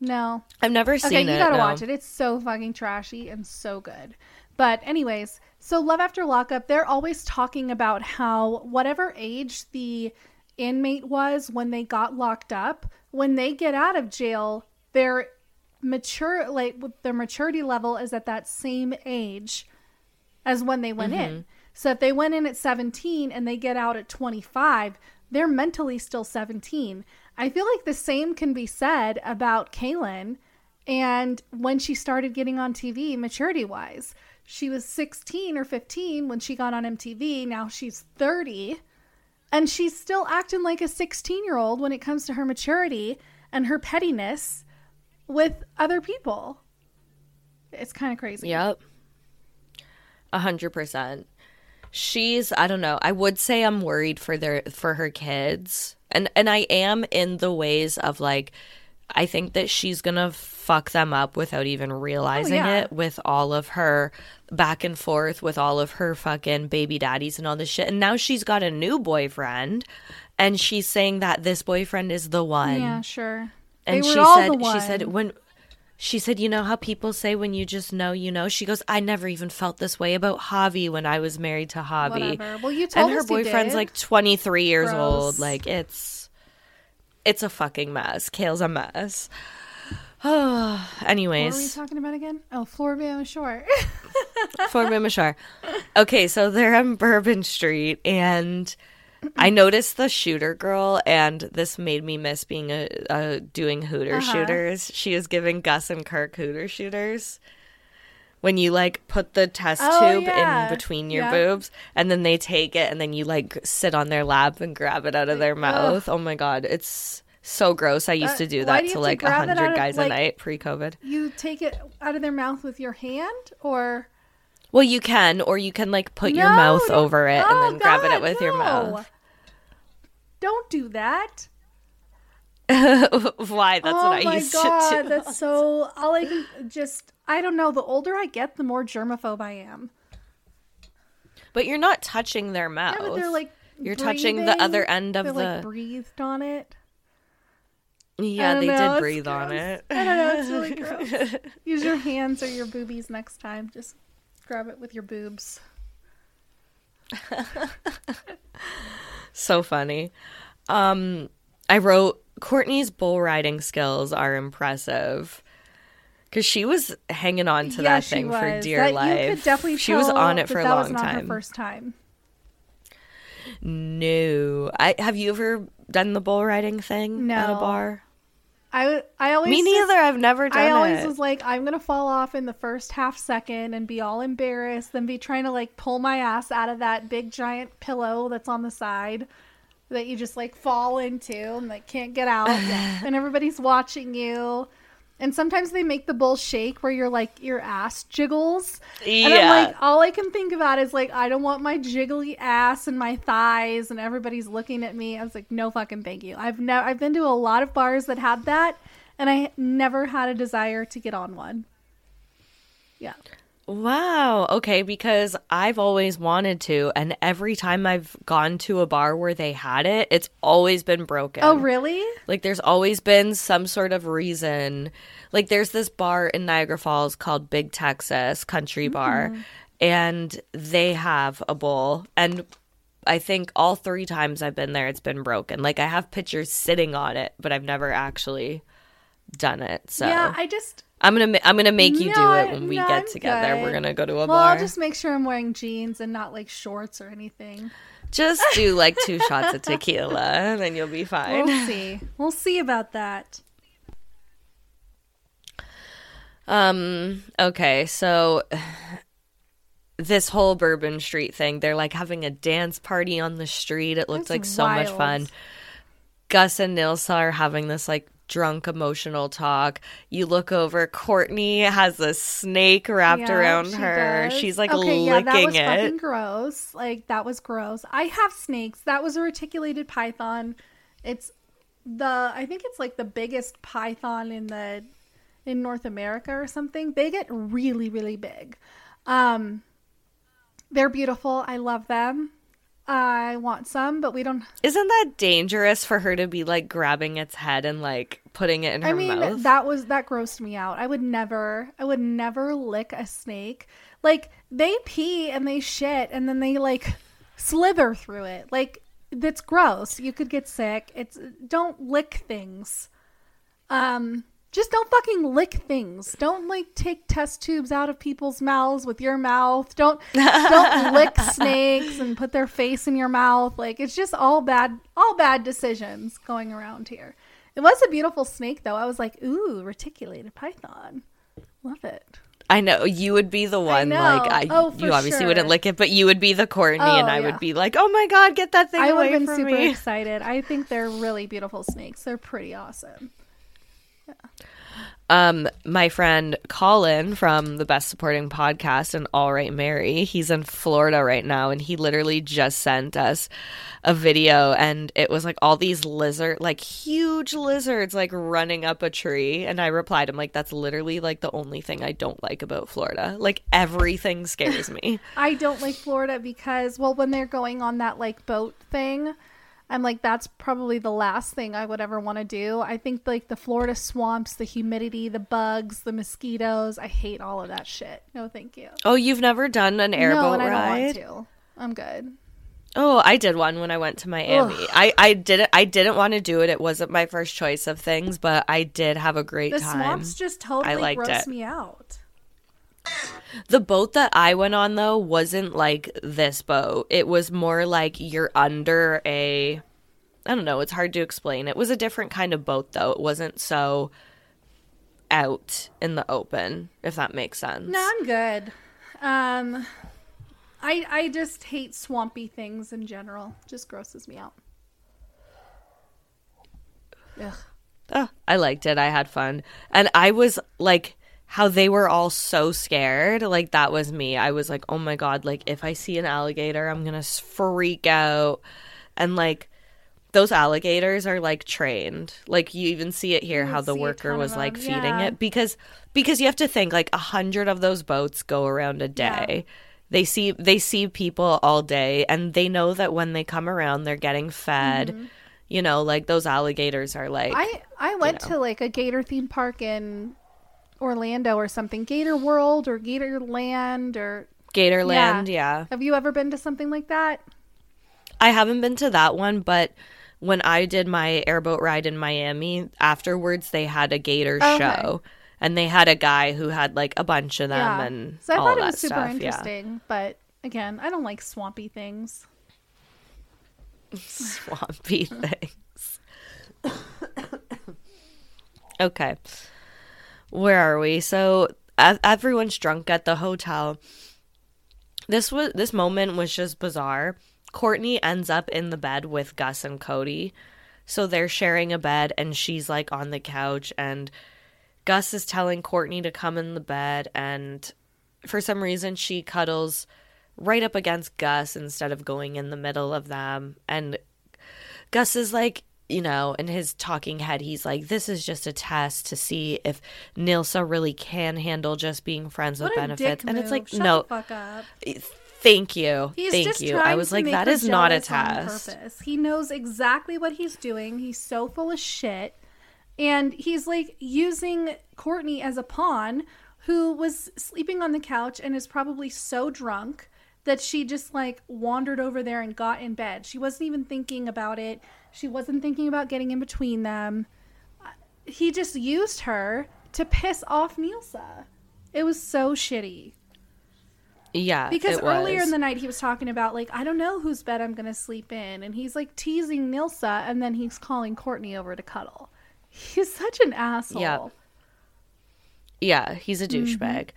No. I've never seen Okay, it. Okay, you gotta no. watch it. It's so fucking trashy and so good. But anyways, so Love After Lockup, they're always talking about how whatever age the inmate was when they got locked up, when they get out of jail, their mature like their maturity level is at that same age as when they went in. Mm-hmm. So if they went in at 17 and they get out at 25, they're mentally still 17. I feel like the same can be said about Kailyn and when she started getting on TV maturity wise. She was 16 or 15 when she got on MTV. Now she's 30 and she's still acting like a 16 year old when it comes to her maturity and her pettiness with other people. It's kind of crazy. Yep. A hundred percent. She's I don't know. I would say I'm worried for their for her kids. And and I am in the ways of like I think that she's gonna fuck them up without even realizing yeah. it with all of her back and forth with all of her fucking baby daddies and all this shit. And now she's got a new boyfriend and she's saying that this boyfriend is the one Yeah, sure. and they were she all said she said when she said, "You know how people say when you just know, you know." She goes, "I never even felt this way about Javi when I was married to Javi." Whatever. Well, you told and her boyfriend's like 23 years Gross. old. Like it's it's a fucking mess. Kail's a mess. <sighs> What were we talking about again? Oh, Floribama Shore. for Mimishar. Okay, so they're on Bourbon Street, and I noticed the shooter girl, and this made me miss being a, a doing Hooter Uh-huh. shooters. She was giving Gus and Kirk Hooter shooters. When you like put the test Oh, tube yeah. in between your Yeah. boobs, and then they take it, and then you like sit on their lap and grab it out of their mouth. Oh my god, it's so gross. I used Uh, to do that do to like a it hundred of, guys like- a night pre-COVID. you take it out of their mouth with your hand, or Well, you can, or you can like put your mouth over it Oh, and then grab it God, with your mouth. Don't do that. <laughs> Why? That's oh what I used god, to do. that's so. <laughs> All I can just. I don't know. The older I get, the more germaphobe I am. But you're not touching their mouth. Yeah, but they're like. You're touching the other end of They, the. like breathed on it. Yeah, they know, did breathe on it. I don't know. It's really <laughs> gross. Use your hands or your boobies next time. Just grab it with your boobs. so funny. Um, I wrote Kortni's bull riding skills are impressive. Because she was hanging on to yeah, that thing was. for dear that, life. You could definitely she was on it for a long not time. First time. No, I have you ever done the bull riding thing at a bar? I I always Me just- neither. I've never done it. I always it. was like, I'm gonna fall off in the first half second and be all embarrassed, then be trying to like pull my ass out of that big giant pillow that's on the side that you just like fall into and like can't get out, <sighs> and everybody's watching you. And sometimes they make the bull shake where you're like your ass jiggles. And Yeah. I'm like, all I can think about is like, I don't want my jiggly ass and my thighs, and everybody's looking at me. I was like, no fucking thank you. I've never, I've been to a lot of bars that had that, and I never had a desire to get on one. Yeah. Wow. Okay, because I've always wanted to, and every time I've gone to a bar where they had it, it's always been broken. Oh, really? Like there's always been some sort of reason. Like there's this bar in Niagara Falls called Big Texas Country Bar, Mm. and they have a bowl. And I think all three times I've been there, it's been broken. Like I have pictures sitting on it, but I've never actually done it. So Yeah, I just. I'm gonna I'm gonna make you do it when we no, get together. good. We're gonna go to a bar. Well, bar. I'll just make sure I'm wearing jeans and not like shorts or anything. Just do like two <laughs> shots of tequila, and then you'll be fine. We'll see. We'll see about that. Um, okay, so this whole Bourbon Street thing, they're like having a dance party on the street. It looked That's like so much fun. Gus and Nilsa are having this like drunk emotional talk. You look over, Kortni has a snake wrapped Yeah, around she her. does. She's like okay, yeah, that licking was fucking it. gross. Like that was gross. I have snakes. That was a reticulated python. It's the I think it's like the biggest python in the in North America or something. They get really really big. Um they're beautiful. I love them. I want some, but we don't Isn't that dangerous for her to be like grabbing its head and like putting it in her I mean, mouth? that was that grossed me out. I would never, I would never lick a snake. Like they pee and they shit and then they like slither through it. Like that's gross. You could get sick. It's don't lick things. Um, just don't fucking lick things. Don't like take test tubes out of people's mouths with your mouth. Don't don't <laughs> lick snakes and put their face in your mouth. Like it's just all bad all bad decisions going around here. It was a beautiful snake though. I was like, ooh, reticulated python. Love it. I know you would be the one. know. Like I, Oh, for you obviously sure. wouldn't lick it, but you would be the Kortni, and Oh, I yeah. would be like, "Oh my god, get that thing I would away have been super me!" <laughs> excited. I think they're really beautiful snakes. They're pretty awesome. Um, my friend Colin from the Best Supporting Podcast and All Right Mary, he's in Florida right now, and he literally just sent us a video, and it was like all these lizard, like huge lizards, like running up a tree. And I replied, "I'm like, that's literally like the only thing I don't like about Florida. Like everything scares me." <laughs> I don't like Florida because, well, when they're going on that like boat thing, I'm like, that's probably the last thing I would ever want to do. I think like the Florida swamps, the humidity, the bugs, the mosquitoes. I hate all of that shit. No, thank you. Oh, you've never done an airboat no, and I don't want to. I'm good. Oh, I did one when I went to Miami. Ugh. I, I didn't I didn't want to do it. It wasn't my first choice of things, but I did have a great The time. The swamps just totally liked gross it. me out. The boat that I went on though wasn't like this boat. It was more like you're under a I don't know, it's hard to explain. It was a different kind of boat though. It wasn't so out in the open, if that makes sense. No, I'm good. Um, I I just hate swampy things in general. Just grosses me out. Ugh. Oh, I liked it. I had fun. And I was like how they were all so scared. Like that was me. I was like, "Oh my god, like if I see an alligator, I'm going to freak out." And like those alligators are like trained. Like you even see it here You how the worker was like feeding yeah. it because because you have to think like a hundred of those boats go around a Yeah. day. They see they see people all day and they know that when they come around they're getting fed. You know, like those alligators are like Mm-hmm. I I went know. to like a gator theme park in Orlando or something, Gator World or Gator Land or. Gatorland, yeah. Have you ever been to something like that? I haven't been to that one, but when I did my airboat ride in Miami, afterwards they had a gator Okay. show. And they had a guy who had like a bunch of them yeah. and so I all thought it was super stuff. interesting, but again, I don't like swampy things. <laughs> Swampy <laughs> things. <coughs> okay. Where are we? So everyone's drunk at the hotel. This was this moment was just bizarre. Kortni ends up in the bed with Gus and Codi. So they're sharing a bed and she's like on the couch and Gus is telling Kortni to come in the bed and for some reason she cuddles right up against Gus instead of going in the middle of them and Gus is like, you know, in his talking head, he's like, this is just a test to see if Nilsa really can handle just being friends with What a benefits. And it's like. Shut no, the fuck up. thank you. He's thank you. I was like, that is not a test. He knows exactly what he's doing. He's so full of shit. And he's like using Kortni as a pawn who was sleeping on the couch and is probably so drunk that she just like wandered over there and got in bed. She wasn't even thinking about it. She wasn't thinking about getting in between them. He just used her to piss off Nilsa. It was so shitty. Yeah. Because earlier was. in the night he was talking about like I don't know whose bed I'm gonna sleep in, and he's like teasing Nilsa, and then he's calling Kortni over to cuddle. He's such an asshole. Yeah. Yeah, he's a Mm-hmm.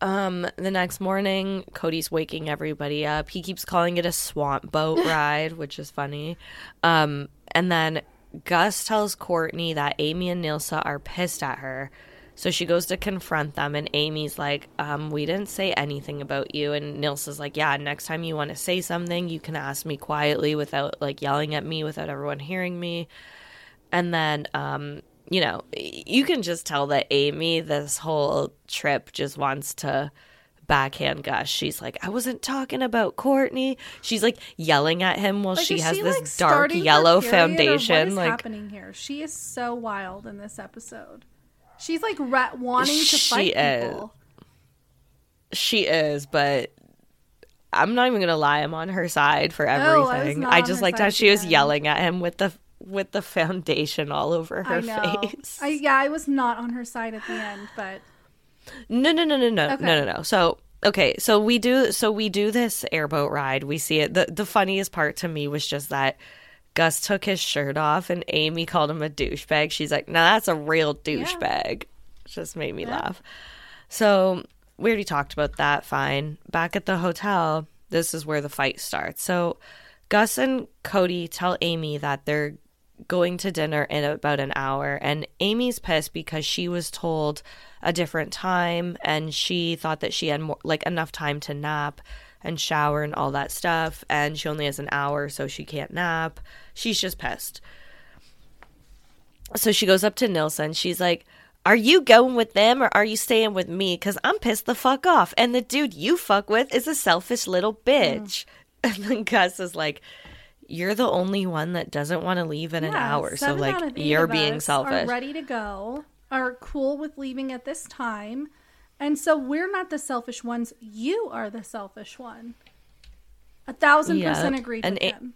Um, the next morning, Codi's waking everybody up. He keeps calling it a swamp boat <laughs> ride, which is funny. Um, and then Gus tells Kortni that Aimee and Nilsa are pissed at her. So she goes to confront them, and Aimee's like, um, We didn't say anything about you. And Nilsa's like, Yeah, next time you want to say something, you can ask me quietly without like yelling at me, without everyone hearing me. And then, um, you know, you can just tell that Aimee, this whole trip, just wants to backhand Gus. She's like, I wasn't talking about Kortni. She's like yelling at him while Like, she has she, this like, dark yellow foundation. Like, happening here? She is so wild in this episode. She's like wanting to She fight is. people. she is, but I'm not even gonna lie. I'm on her side for Oh, I everything. not I on just liked how she the was yelling at him with the with the foundation all over her I face. I yeah, I was not on her side at the end, but No, no, no, no, no, Okay. no, no, no. So okay, so we do, so we do this airboat ride. We see it. the The funniest part to me was just that Gus took his shirt off, and Aimee called him a douchebag. She's like, "No, that's a real douchebag." Just made me laugh. So we already talked about that. Fine. Back at the hotel, this is where the fight starts. So Gus and Codi tell Aimee that they're going to dinner in about an hour and Aimee's pissed because she was told a different time and she thought that she had more like enough time to nap and shower and all that stuff and she only has an hour so she can't nap. She's just pissed. So she goes up to Nilsa and she's like, Are you going with them or are you staying with me? Because I'm pissed the fuck off. And the dude you fuck with is a selfish little bitch. <laughs> And then Gus is like, you're the only one that doesn't want to leave in an hour. So like out of eight you're being selfish. Are ready to go. Are cool with leaving at this time, and so we're not the selfish ones. You are the selfish one. A thousand Yeah, percent agree with it- him.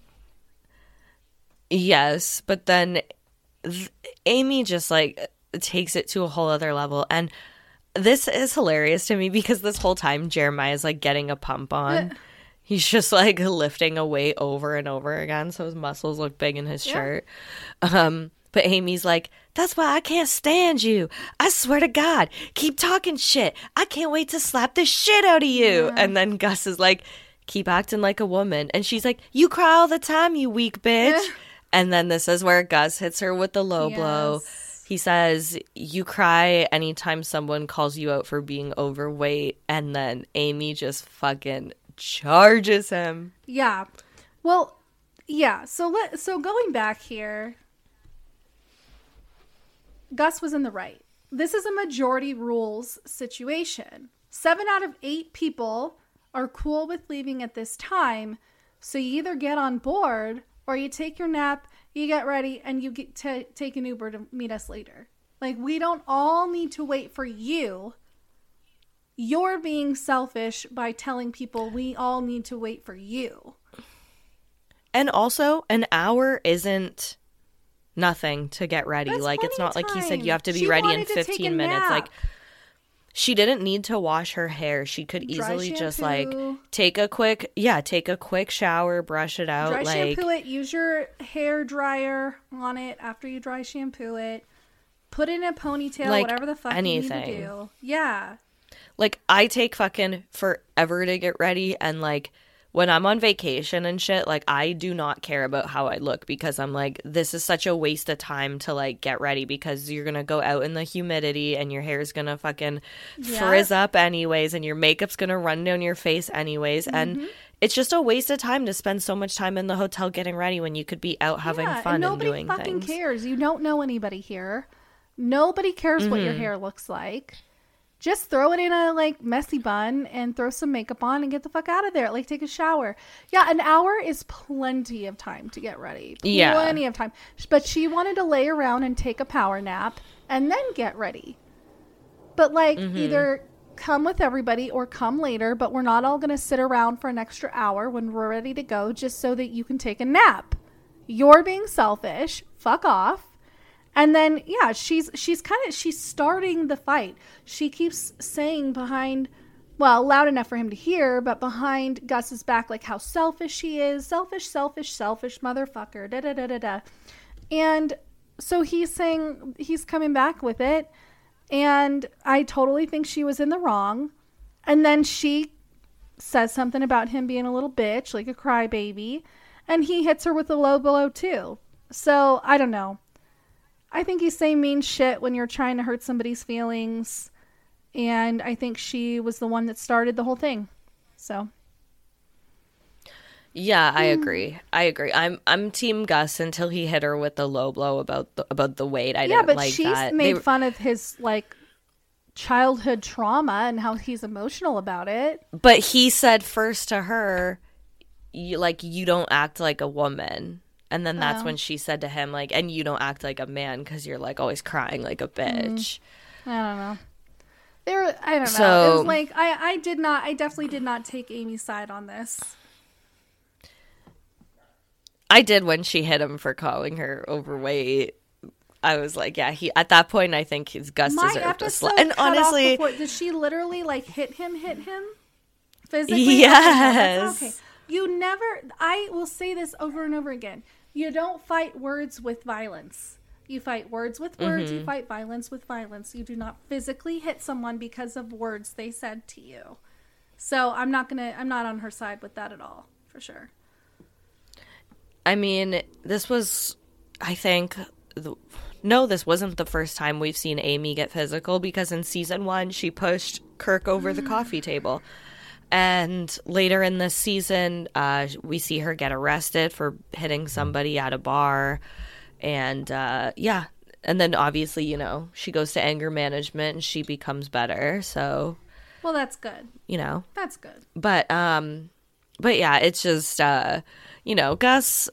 Yes, but then th- Aimee just like takes it to a whole other level and this is hilarious to me because this whole time Jeremiah is like getting a pump on. He's just like lifting a weight over and over again so his muscles look big in his Yeah. shirt. Um but Aimee's like, "That's why I can't stand you. I swear to God, keep talking shit. I can't wait to slap the shit out of you." And then Gus is like, "Keep acting like a woman." And she's like, "You cry all the time, you weak bitch." <laughs> And then this is where Gus hits her with the low blow. He says, You cry anytime someone calls you out for being overweight. And then Aimee just fucking charges him. Yeah. Well, yeah. So let so going back here, Gus was in the right. This is a majority rules situation. Seven out of eight people are cool with leaving at this time. So you either get on board or you take your nap, you get ready, and you get to take an Uber to meet us later. Like we don't all need to wait for you. You're being selfish by telling people we all need to wait for you. And also, an hour isn't nothing to get ready. That's like, it's not like he said you have to be She ready in wanted to take a 15 minutes. nap. Like, she didn't need to wash her hair. She could easily just like take a quick, yeah, take a quick shower, brush it out. Dry like, shampoo it. Use your hair dryer on it after you dry shampoo it. Put it in a ponytail, Like, whatever the fuck you need to do. Yeah. Like I take fucking forever to get ready and like when I'm on vacation and shit, like I do not care about how I look because I'm like this is such a waste of time to like get ready because you're going to go out in the humidity and your hair's going to fucking Yeah. frizz up anyways and your makeup's going to run down your face anyways Mm-hmm. and it's just a waste of time to spend so much time in the hotel getting ready when you could be out having yeah. fun and and, nobody doing fucking things. cares. You don't know anybody here. Nobody cares what Mm-hmm. your hair looks like. Just throw it in a like messy bun and throw some makeup on and get the fuck out of there. Like take a shower. Yeah, an hour is plenty of time to get ready. Yeah. Plenty of time. But she wanted to lay around and take a power nap and then get ready. But like Mm-hmm. either come with everybody or come later, but we're not all going to sit around for an extra hour when we're ready to go just so that you can take a nap. You're being selfish. Fuck off. And then yeah, she's she's kind of she's starting the fight. She keeps saying behind well, loud enough for him to hear, but behind Gus's back like how selfish she is. Selfish, selfish, selfish motherfucker. Da da da da da. And so he's saying he's coming back with it. And I totally think she was in the wrong. And then she says something about him being a little bitch, like a crybaby. And he hits her with a low blow too. So I don't know. I think you say mean shit when you're trying to hurt somebody's feelings. And I think she was the one that started the whole thing. So Yeah, I Hmm. agree. I agree. I'm I'm team Gus until he hit her with the low blow about the about the weight. I yeah, didn't but like she's that. made fun of his like childhood trauma and how he's emotional about it. but he said first to her, you, like you don't act like a woman. And then that's Oh. when she said to him like and you don't act like a man because you're like always crying like a Mm-hmm. bitch. I don't know. There, I don't know. it So- was like I, I did not, I definitely did not take Aimee's side on this. I did when she hit him for calling her overweight. I was like, yeah, he at that point I think his Gus My deserved a slap. And honestly, before, did she literally like hit him? Hit him physically? Yes. Okay. You never. I will say this over and over again. You don't fight words with violence. You fight words with words. Mm-hmm. You fight violence with violence. You do not physically hit someone because of words they said to you. So I'm not gonna. I'm not on her side with that at all, for sure. I mean, this was, I think, the, no, this wasn't the first time we've seen Aimee get physical because in season one, she pushed Kirk over the coffee table. And later in this season, uh, we see her get arrested for hitting somebody at a bar. And uh, yeah. And then obviously, you know, she goes to anger management and she becomes better. So, Well, that's good. you know That's good. but um but yeah it's just uh you know gus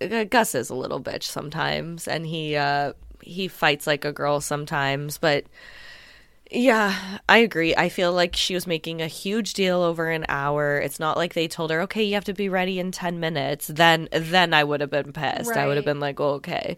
uh, Gus is a little bitch sometimes, and he uh, he fights like a girl sometimes. But yeah, I agree. I feel like she was making a huge deal over an hour. It's not like they told her, "Okay, you have to be ready in ten minutes." Then then I would have been pissed. I would have been like, oh, "Okay,"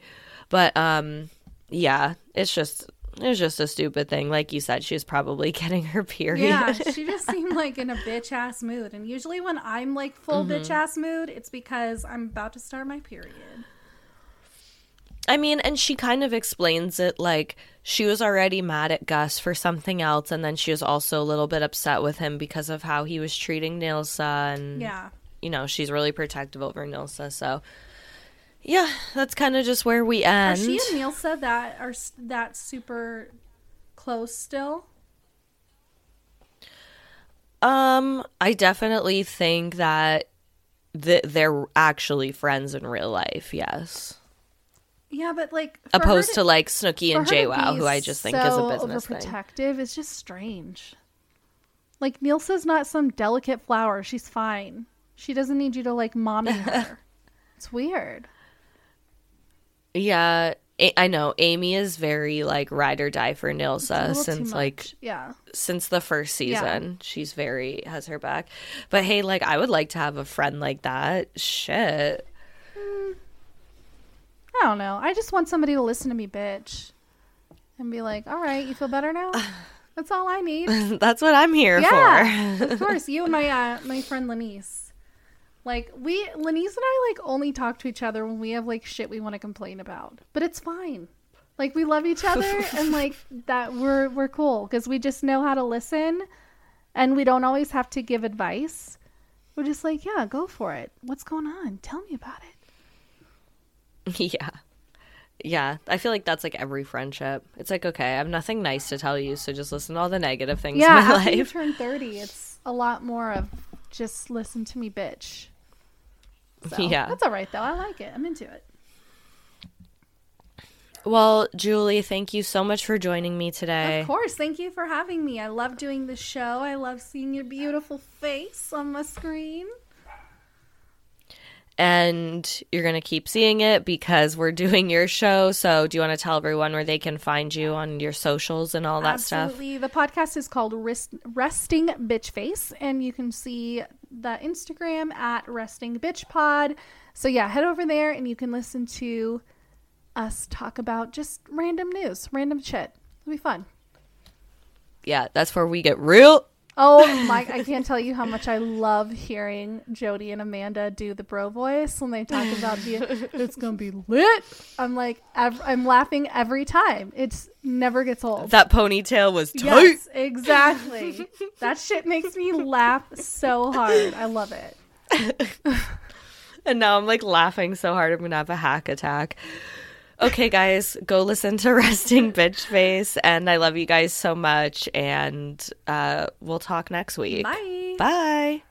but um, yeah, it's just it's just a stupid thing. Like you said, she was probably <laughs> getting her period. Yeah, <laughs> she just seemed like in a bitch ass mood. And usually when I'm like full Mm-hmm. bitch ass mood, it's because I'm about to start my period. I mean, and she kind of explains it like she was already mad at Gus for something else, and then she was also a little bit upset with him because of how he was treating Nilsa, and Yeah. you know she's really protective over Nilsa. So, yeah, that's kind of just where we Are end. she and Nilsa that are that super close still? um, I definitely think that th- they're actually friends in real life. Yes, Yeah, but like opposed to, like Snooki and to JWoww, who I just think so is a business thing. overprotective is just strange. Like Nilsa's not some delicate flower. She's fine. She doesn't need you to like mommy <laughs> her. it's weird. Yeah, A- I know. Aimee is very like ride or die for It's Nilsa since like yeah. since the first Yeah. season. She's very has her back. But hey, like I would like to have a friend like that. Shit. I don't know. I just want somebody to listen to me, bitch, and be like, "All right, you feel better now." <sighs> That's all I need. <laughs> That's what I'm here Yeah, for. of <laughs> course. You and my uh, my friend Lenise. Like we, Lenise and I, like only talk to each other when we have like shit we want to complain about. But it's fine. Like we love each other, <laughs> and like that we're we're cool because we just know how to listen, and we don't always have to give advice. We're just like, yeah, go for it. What's going on? Tell me about it. <laughs> yeah. Yeah, I feel like that's like every friendship. It's like, okay, I have nothing nice to tell you, so just listen to all the negative things Yeah, in my after you life. turn thirty, it's a lot more of just listen to me, bitch. So, <laughs> Yeah. that's all right though. I like it. I'm into it. Well, Julie, thank you so much for joining me today. Of course. Thank you for having me. I love doing the show. I love seeing your beautiful face on my screen. And you're going to keep seeing it because we're doing your show. So, do you want to tell everyone where they can find you on your socials and all that stuff? Absolutely. The podcast is called Rest- Resting Bitch Face, and you can see the Instagram at Resting Bitch Pod. So yeah, head over there and you can listen to us talk about just random news, random shit. It'll be fun. Yeah, that's where we get real. Oh <laughs> my! I can't tell you how much I love hearing Jody and Amanda do the bro voice when they talk about the. <laughs> It's gonna be lit. I'm like, ev- I'm laughing every time. It's never gets old. That ponytail was tight. Yes, exactly. <laughs> that shit makes me laugh so hard. I love it. And now I'm like laughing so hard I'm to have a hack attack. Okay, guys, go listen to <laughs> Resting Bitch Face. And I love you guys so much. And uh, we'll talk next week. Bye. Bye.